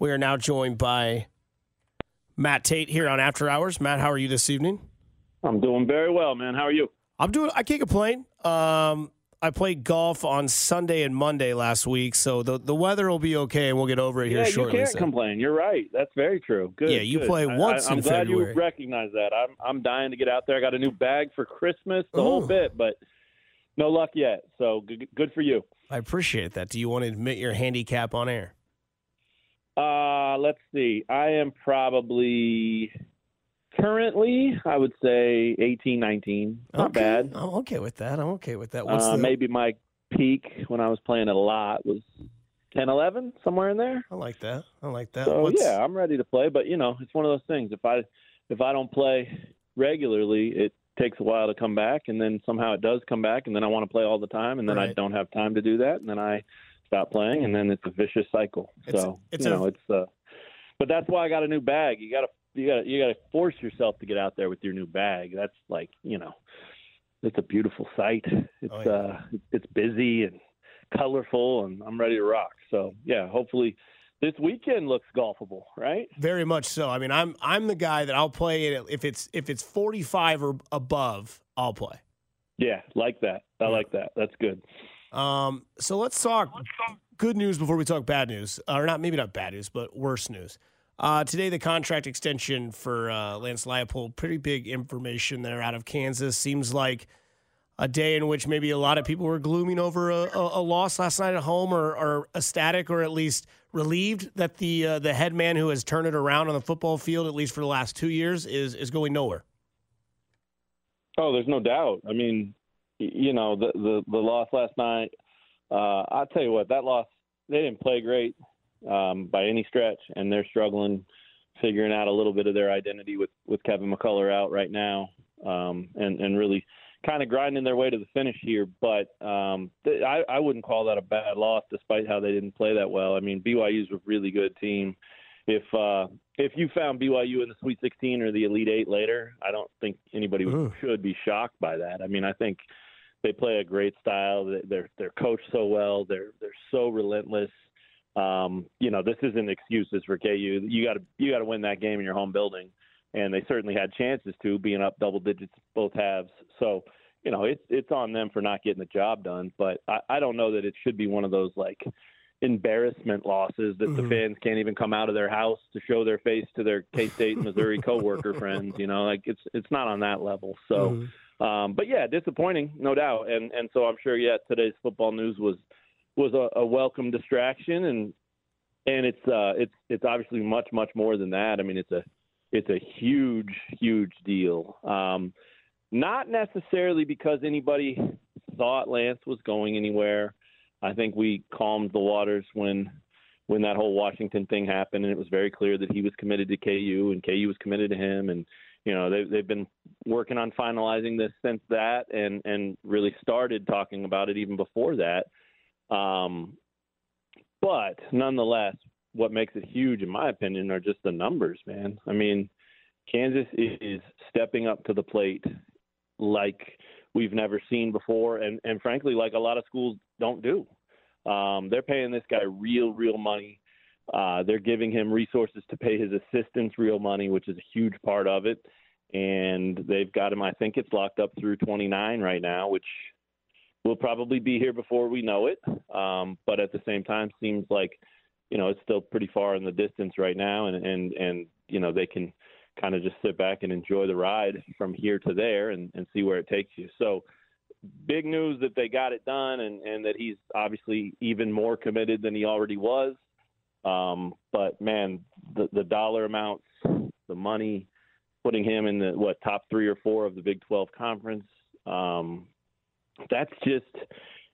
We are now joined by Matt Tait here on After Hours. Matt, how are you this evening? I'm doing very well, man. How are you? I'm doing. I can't complain. Um, I played golf on Sunday and Monday last week, so the the weather will be okay, and we'll get over it yeah, here shortly. you can't so. complain. You're right. That's very true. Good. Yeah, you good. play once I, I'm in glad February. you recognize that. I'm I'm dying to get out there. I got a new bag for Christmas, the Ooh. whole bit, but no luck yet. So good, good for you. I appreciate that. Do you want to admit your handicap on air? Uh, let's see. I am probably currently, I would say 18, 19. Not Okay. bad. I'm okay with that. I'm okay with that. What's Uh, the maybe my peak when I was playing a lot was 10, 11, somewhere in there. I like that. I like that. So What's- yeah, I'm ready to play. But you know, it's one of those things. If I if I don't play regularly, it takes a while to come back, and then somehow it does come back, and then I want to play all the time, and then I don't have time to do that, and then I stop playing, and then it's a vicious cycle. It's- so it's you a- know, it's uh, but that's why I got a new bag. You got to you got to you got to force yourself to get out there with your new bag. That's like you know, it's a beautiful sight. It's Oh, yeah. uh, it's busy and colorful, and I'm ready to rock. So yeah, hopefully this weekend looks golfable, right? Very much so. I mean, I'm I'm the guy that I'll play it if it's if it's 45 or above, I'll play. Yeah, like that. I Yeah. like that. That's good. Um, so let's talk good news before we talk bad news, or not maybe not bad news, but worse news. Uh, today, the contract extension for uh, Lance Leipold, pretty big information there out of Kansas. Seems like a day in which maybe a lot of people were glooming over a, a, a loss last night at home, or, or ecstatic, or at least relieved that the uh, the head man who has turned it around on the football field, at least for the last two years, is is going nowhere. Oh, there's no doubt. I mean, y- you know, the the, the loss last night. Uh, I'll tell you what, that loss. They didn't play great um, by any stretch, and they're struggling figuring out a little bit of their identity with with Kevin McCullar out right now, um, and and really kind of grinding their way to the finish here. But um, th- I, I wouldn't call that a bad loss, despite how they didn't play that well. I mean, BYU's a really good team. If uh, if you found BYU in the Sweet 16 or the Elite Eight later, I don't think anybody Ooh. should be shocked by that. I mean, I think they play a great style. They- They're they're coached so well. They're they're so relentless. Um, you know, this isn't excuses for KU. You got to you got to win that game in your home building, and they certainly had chances to, being up double digits both halves. So, you know, it's it's on them for not getting the job done. But I, I don't know that it should be one of those like embarrassment losses that the Mhm. fans can't even come out of their house to show their face to their K State Missouri coworker friends. You know, like it's it's not on that level. So. Mhm. Um, but yeah, disappointing, no doubt. And and so I'm sure yeah, today's football news was was a, a welcome distraction, and and it's uh it's it's obviously much much more than that. I mean, it's a it's a huge huge deal. Um, not necessarily because anybody thought Lance was going anywhere. I think we calmed the waters when when that whole Washington thing happened, and it was very clear that he was committed to KU, and KU was committed to him, and you know they've they've been working on finalizing this since that, and and really started talking about it even before that. Um, but nonetheless, what makes it huge, in my opinion, are just the numbers, man. I mean, Kansas is stepping up to the plate like we've never seen before, and and frankly, like a lot of schools don't do. Um, they're paying this guy real, real money. Uh, they're giving him resources to pay his assistants real money, which is a huge part of it. And they've got him, I think it's locked up through 29 right now, which will probably be here before we know it. Um, but at the same time, seems like, you know, it's still pretty far in the distance right now. And, and, and you know, they can kind of just sit back and enjoy the ride from here to there and, and see where it takes you. So, big news that they got it done and, and that he's obviously even more committed than he already was. Um, but man, the, the dollar amounts, the money, putting him in the what top three or four of the Big 12 conference, um, that's just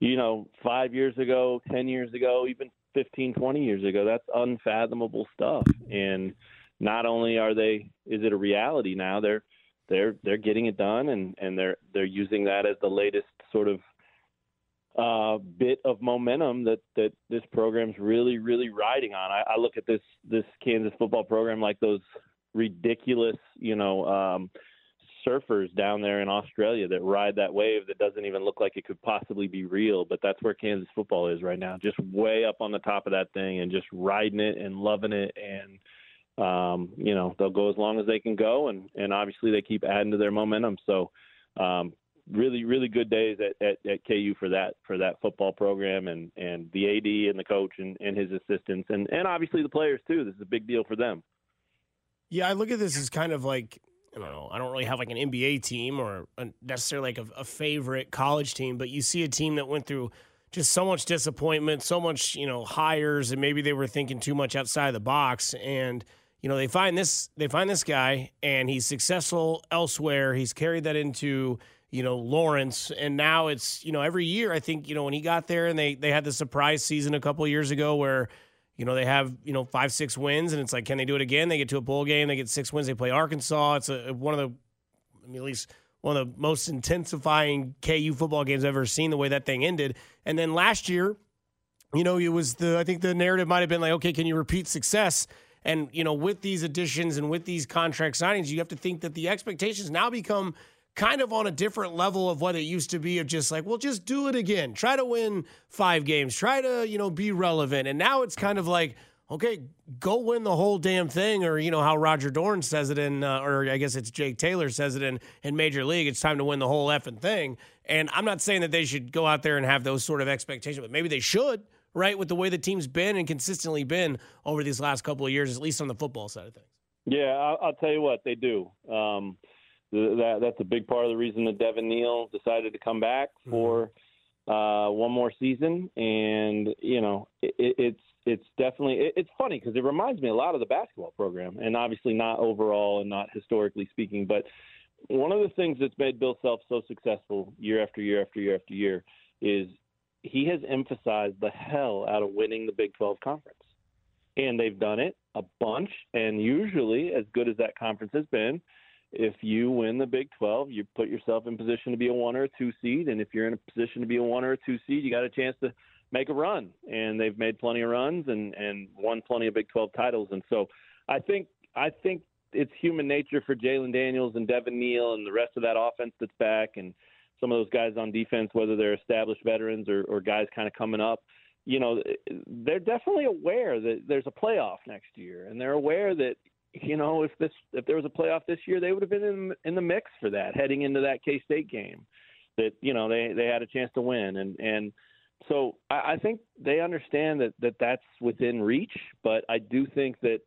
you know five years ago, ten years ago, even 15, 20 years ago. That's unfathomable stuff. And not only are they, is it a reality now? They're they're they're getting it done, and and they're they're using that as the latest sort of uh, bit of momentum that that this program's really really riding on. I, I look at this this Kansas football program like those ridiculous, you know, um, surfers down there in Australia that ride that wave that doesn't even look like it could possibly be real. But that's where Kansas football is right now, just way up on the top of that thing and just riding it and loving it. And um, you know they'll go as long as they can go, and and obviously they keep adding to their momentum. So. Um, really, really good days at, at, at KU for that for that football program and, and the AD and the coach and, and his assistants and, and obviously the players too. This is a big deal for them. Yeah, I look at this as kind of like I don't know. I don't really have like an NBA team or necessarily like a, a favorite college team, but you see a team that went through just so much disappointment, so much you know hires, and maybe they were thinking too much outside the box, and you know they find this they find this guy, and he's successful elsewhere. He's carried that into you know Lawrence, and now it's you know every year. I think you know when he got there, and they they had the surprise season a couple years ago where you know, they have, you know, five, six wins, and it's like, can they do it again? They get to a bowl game, they get six wins, they play Arkansas. It's a, one of the, I mean, at least one of the most intensifying KU football games I've ever seen, the way that thing ended. And then last year, you know, it was the, I think the narrative might have been like, okay, can you repeat success? And, you know, with these additions and with these contract signings, you have to think that the expectations now become kind of on a different level of what it used to be of just like, well, just do it again. Try to win five games. Try to, you know, be relevant. And now it's kind of like, okay, go win the whole damn thing, or you know how Roger Dorn says it in, uh, or I guess it's Jake Taylor says it in in Major League. It's time to win the whole effing thing. And I'm not saying that they should go out there and have those sort of expectations, but maybe they should, right? With the way the team's been and consistently been over these last couple of years, at least on the football side of things. Yeah, I'll, I'll tell you what they do. Um, that that's a big part of the reason that Devin Neal decided to come back mm-hmm. for uh, one more season. And you know, it, it's it's definitely it, it's funny because it reminds me a lot of the basketball program, and obviously not overall and not historically speaking, but one of the things that's made Bill Self so successful year after year after year after year is he has emphasized the hell out of winning the Big 12 conference. And they've done it a bunch, and usually, as good as that conference has been, if you win the Big 12, you put yourself in position to be a one or a two seed, and if you're in a position to be a one or a two seed, you got a chance to make a run. And they've made plenty of runs and and won plenty of Big 12 titles. And so, I think I think it's human nature for Jalon Daniels and Devin Neal and the rest of that offense that's back, and some of those guys on defense, whether they're established veterans or, or guys kind of coming up. You know, they're definitely aware that there's a playoff next year, and they're aware that you know, if this if there was a playoff this year, they would have been in in the mix for that heading into that K State game. That you know they they had a chance to win, and and so I, I think they understand that that that's within reach. But I do think that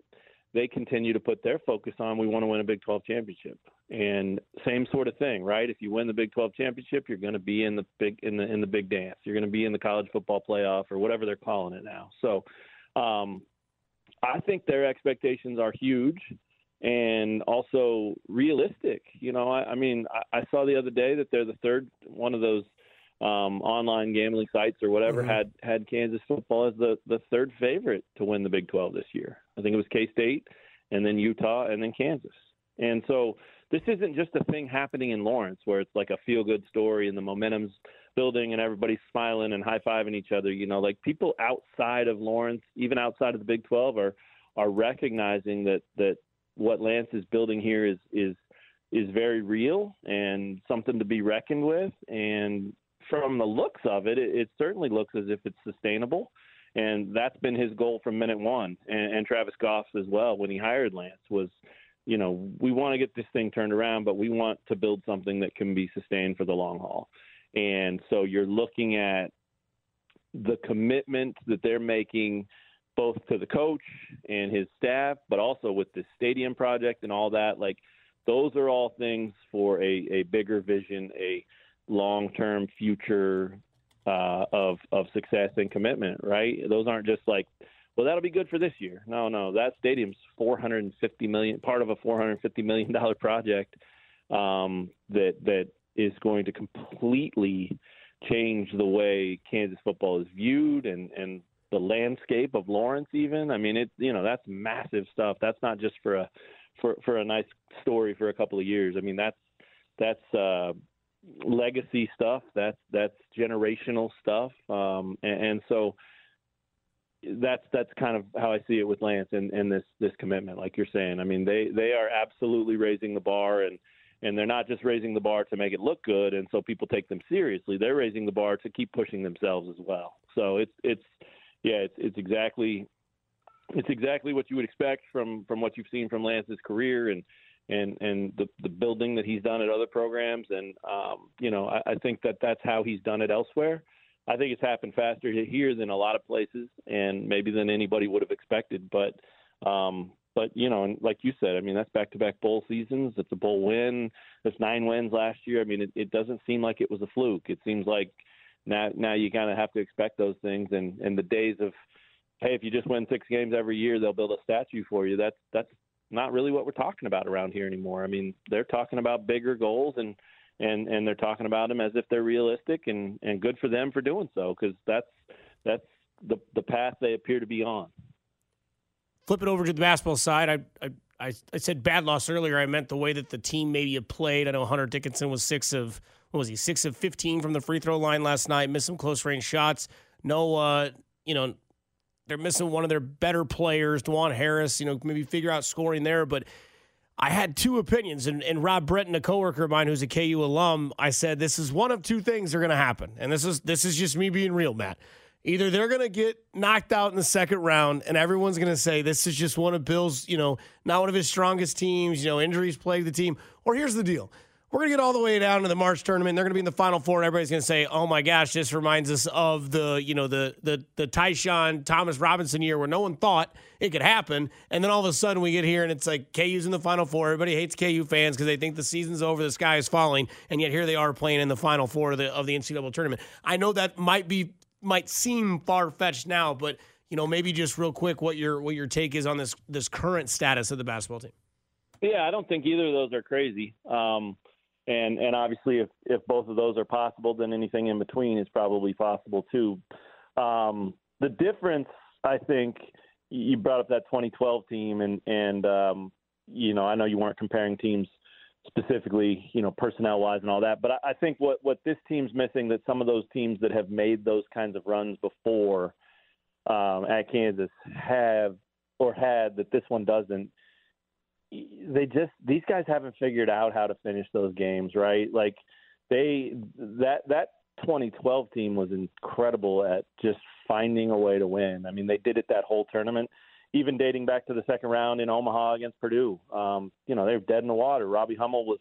they continue to put their focus on we want to win a Big 12 championship. And same sort of thing, right? If you win the Big 12 championship, you're going to be in the big in the in the big dance. You're going to be in the college football playoff or whatever they're calling it now. So um, I think their expectations are huge and also realistic. You know, I, I mean, I, I saw the other day that they're the third one of those um, online gambling sites or whatever mm-hmm. had had Kansas football as the the third favorite to win the Big 12 this year. I think it was K State, and then Utah, and then Kansas. And so this isn't just a thing happening in Lawrence where it's like a feel good story and the momentum's building and everybody's smiling and high fiving each other. You know, like people outside of Lawrence, even outside of the Big 12, are are recognizing that that what Lance is building here is is is very real and something to be reckoned with. And from the looks of it, it, it certainly looks as if it's sustainable. And that's been his goal from minute one, and, and Travis Goff's as well when he hired Lance was you know, we want to get this thing turned around, but we want to build something that can be sustained for the long haul. And so you're looking at the commitment that they're making both to the coach and his staff, but also with the stadium project and all that. Like, those are all things for a, a bigger vision, a long term future uh, of of success and commitment. Right? Those aren't just like, well, that'll be good for this year. No, no, that stadium's 450 million, part of a 450 million dollar project um, that that is going to completely change the way Kansas football is viewed and and the landscape of Lawrence even. I mean it you know that's massive stuff. That's not just for a for for a nice story for a couple of years. I mean that's that's uh legacy stuff. That's that's generational stuff. Um and, and so that's that's kind of how I see it with Lance and, and this this commitment, like you're saying. I mean, they they are absolutely raising the bar, and and they're not just raising the bar to make it look good and so people take them seriously they're raising the bar to keep pushing themselves as well so it's it's yeah it's it's exactly it's exactly what you would expect from from what you've seen from Lance's career and and and the the building that he's done at other programs and um you know I, I think that that's how he's done it elsewhere I think it's happened faster here than a lot of places and maybe than anybody would have expected but um but you know, and like you said, I mean that's back-to-back bowl seasons. It's a bowl win. That's nine wins last year. I mean, it, it doesn't seem like it was a fluke. It seems like now now you kind of have to expect those things. And and the days of hey, if you just win six games every year, they'll build a statue for you. That's that's not really what we're talking about around here anymore. I mean, they're talking about bigger goals and and and they're talking about them as if they're realistic and and good for them for doing so because that's that's the the path they appear to be on flip it over to the basketball side, I, I, I said bad loss earlier. I meant the way that the team maybe played. I know Hunter Dickinson was six of what was he six of fifteen from the free throw line last night. Missed some close range shots. No, uh, you know, they're missing one of their better players, Dajuan Harris. You know, maybe figure out scoring there, but. I had two opinions, and, and Rob Breton, a coworker of mine who's a KU alum, I said this is one of two things are going to happen, and this is this is just me being real, Matt. Either they're going to get knocked out in the second round, and everyone's going to say this is just one of Bill's, you know, not one of his strongest teams. You know, injuries plague the team. Or here's the deal: we're going to get all the way down to the March tournament. They're going to be in the Final Four, and everybody's going to say, "Oh my gosh, this reminds us of the, you know, the the the Tyshawn Thomas Robinson year where no one thought it could happen." And then all of a sudden we get here, and it's like KU's in the Final Four. Everybody hates KU fans because they think the season's over, the sky is falling, and yet here they are playing in the Final Four of the of the NCAA tournament. I know that might be might seem far fetched now, but you know, maybe just real quick, what your what your take is on this this current status of the basketball team. Yeah, I don't think either of those are crazy. Um, and and obviously, if if both of those are possible, then anything in between is probably possible too. Um, the difference, I think, you brought up that 2012 team, and and um, you know, I know you weren't comparing teams specifically, you know, personnel wise and all that. But I, think what what this team's missing that some of those teams that have made those kinds of runs before um, at Kansas have or had that this one doesn't. They just these guys haven't figured out how to finish those games, right? Like they that that 2012 team was incredible at just finding a way to win. I mean, they did it that whole tournament even dating back to the second round in Omaha against Purdue. Um, you know, they were dead in the water. Robbie Hummel was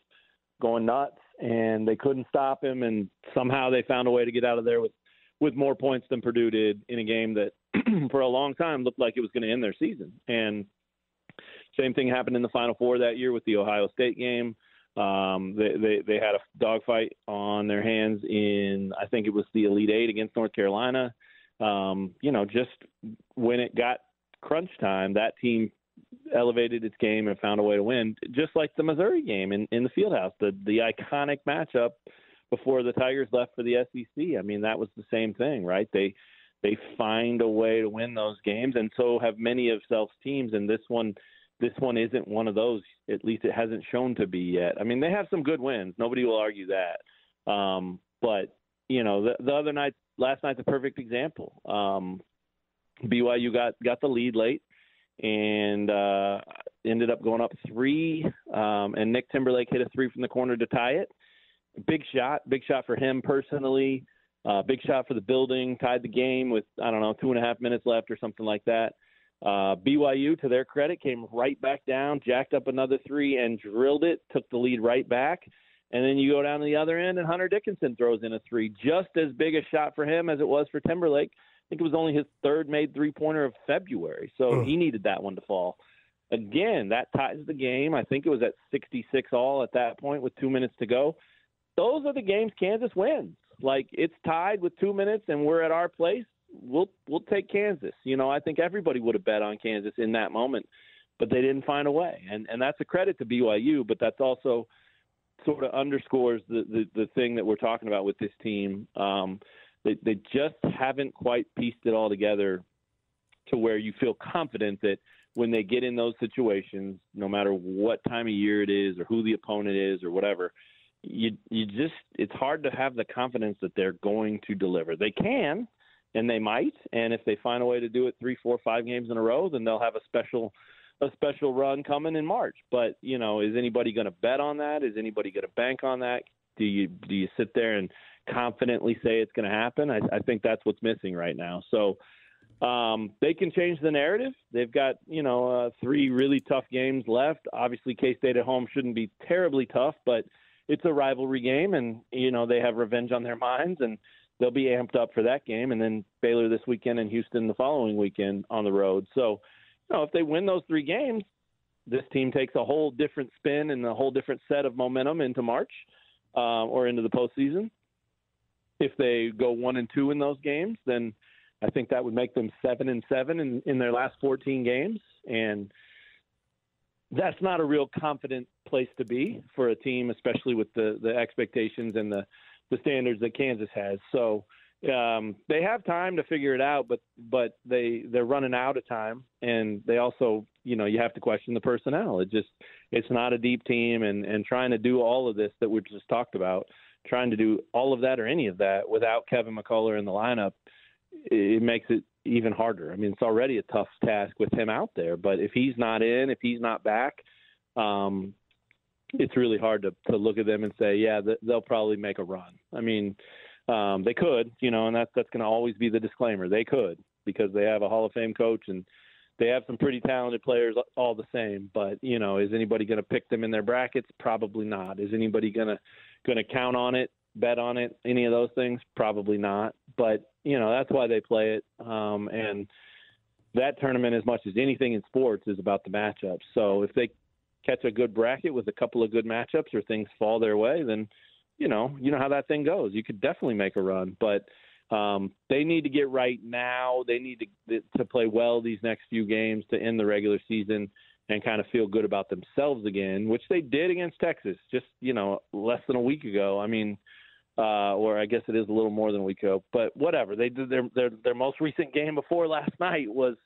going nuts, and they couldn't stop him. And somehow they found a way to get out of there with with more points than Purdue did in a game that, for a long time, looked like it was going to end their season. And same thing happened in the Final Four that year with the Ohio State game. Um, they, they they had a dogfight on their hands in I think it was the Elite Eight against North Carolina. Um, you know, just when it got crunch time, that team elevated its game and found a way to win, just like the Missouri game in, in the Fieldhouse, the the iconic matchup before the Tigers left for the SEC. I mean, that was the same thing, right? They they find a way to win those games, and so have many of Self's teams. And this one, this one isn't one of those. At least it hasn't shown to be yet. I mean, they have some good wins. Nobody will argue that. Um, but you know, the, the other night, last night's a perfect example. Um, BYU got got the lead late and uh, ended up going up three. Um, and Nick Timberlake hit a three from the corner to tie it. Big shot, big shot for him personally. Uh, big shot for the building. Tied the game with I don't know two and a half minutes left or something like that. Uh, BYU, to their credit, came right back down, jacked up another three, and drilled it. Took the lead right back. And then you go down to the other end, and Hunter Dickinson throws in a three, just as big a shot for him as it was for Timberlake I think it was only his third made three pointer of February, so he needed that one to fall. Again, that ties the game. I think it was at 66 all at that point with two minutes to go. Those are the games Kansas wins. Like it's tied with two minutes and we're at our place. We'll we'll take Kansas. You know, I think everybody would have bet on Kansas in that moment, but they didn't find a way, and and that's a credit to BYU. But that's also sort of underscores the the, the thing that we're talking about with this team. Um, they, they just haven't quite pieced it all together to where you feel confident that when they get in those situations, no matter what time of year it is or who the opponent is or whatever, you you just it's hard to have the confidence that they're going to deliver. They can and they might, and if they find a way to do it three, four, five games in a row, then they'll have a special a special run coming in March. But you know, is anybody going to bet on that? Is anybody going to bank on that? Do you do you sit there and confidently say it's going to happen? I, I think that's what's missing right now. So um, they can change the narrative. They've got you know uh, three really tough games left. Obviously, K State at home shouldn't be terribly tough, but it's a rivalry game, and you know they have revenge on their minds, and they'll be amped up for that game. And then Baylor this weekend and Houston the following weekend on the road. So, you know, if they win those three games, this team takes a whole different spin and a whole different set of momentum into March uh, or into the postseason. If they go one and two in those games, then I think that would make them seven and seven in, in their last 14 games, and that's not a real confident place to be for a team, especially with the the expectations and the the standards that Kansas has. So um, they have time to figure it out, but but they they're running out of time, and they also you know you have to question the personnel. It just it's not a deep team, and and trying to do all of this that we just talked about, trying to do all of that or any of that without Kevin McCullar in the lineup it makes it even harder. I mean, it's already a tough task with him out there, but if he's not in, if he's not back, um, it's really hard to, to look at them and say, yeah, they'll probably make a run. I mean, um, they could, you know, and that's that's going to always be the disclaimer. They could because they have a Hall of Fame coach and they have some pretty talented players all the same. But you know, is anybody going to pick them in their brackets? Probably not. Is anybody going to going to count on it? bet on it, any of those things? Probably not. But you know that's why they play it. Um, and that tournament, as much as anything in sports, is about the matchups. So if they catch a good bracket with a couple of good matchups, or things fall their way, then you know you know how that thing goes. You could definitely make a run, but. Um, they need to get right now. They need to to play well these next few games to end the regular season and kind of feel good about themselves again, which they did against Texas just you know less than a week ago. I mean, uh, or I guess it is a little more than a week ago. But whatever, they did their their their most recent game before last night was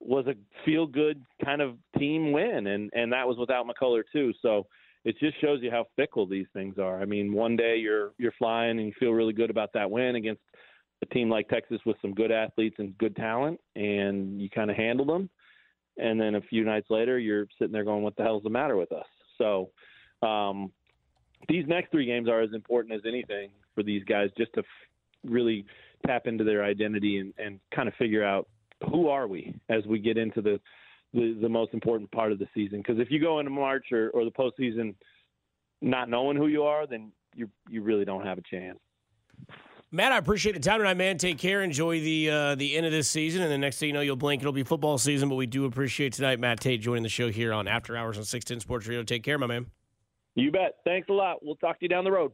was a feel good kind of team win, and and that was without McCullar too. So it just shows you how fickle these things are. I mean, one day you're you're flying and you feel really good about that win against a team like Texas with some good athletes and good talent, and you kind of handle them. And then a few nights later, you're sitting there going, "What the hell's the matter with us?" So um, these next three games are as important as anything for these guys just to f- really tap into their identity and, and kind of figure out who are we as we get into the the, the most important part of the season. Because if you go into March or, or the postseason not knowing who you are, then you you really don't have a chance. Matt, I appreciate the time tonight, man. Take care. Enjoy the uh, the end of this season, and the next thing you know, you'll blink. It'll be football season, but we do appreciate tonight Matt Tait, joining the show here on After Hours on 610 Sports Radio. Take care, my man. You bet. Thanks a lot. We'll talk to you down the road.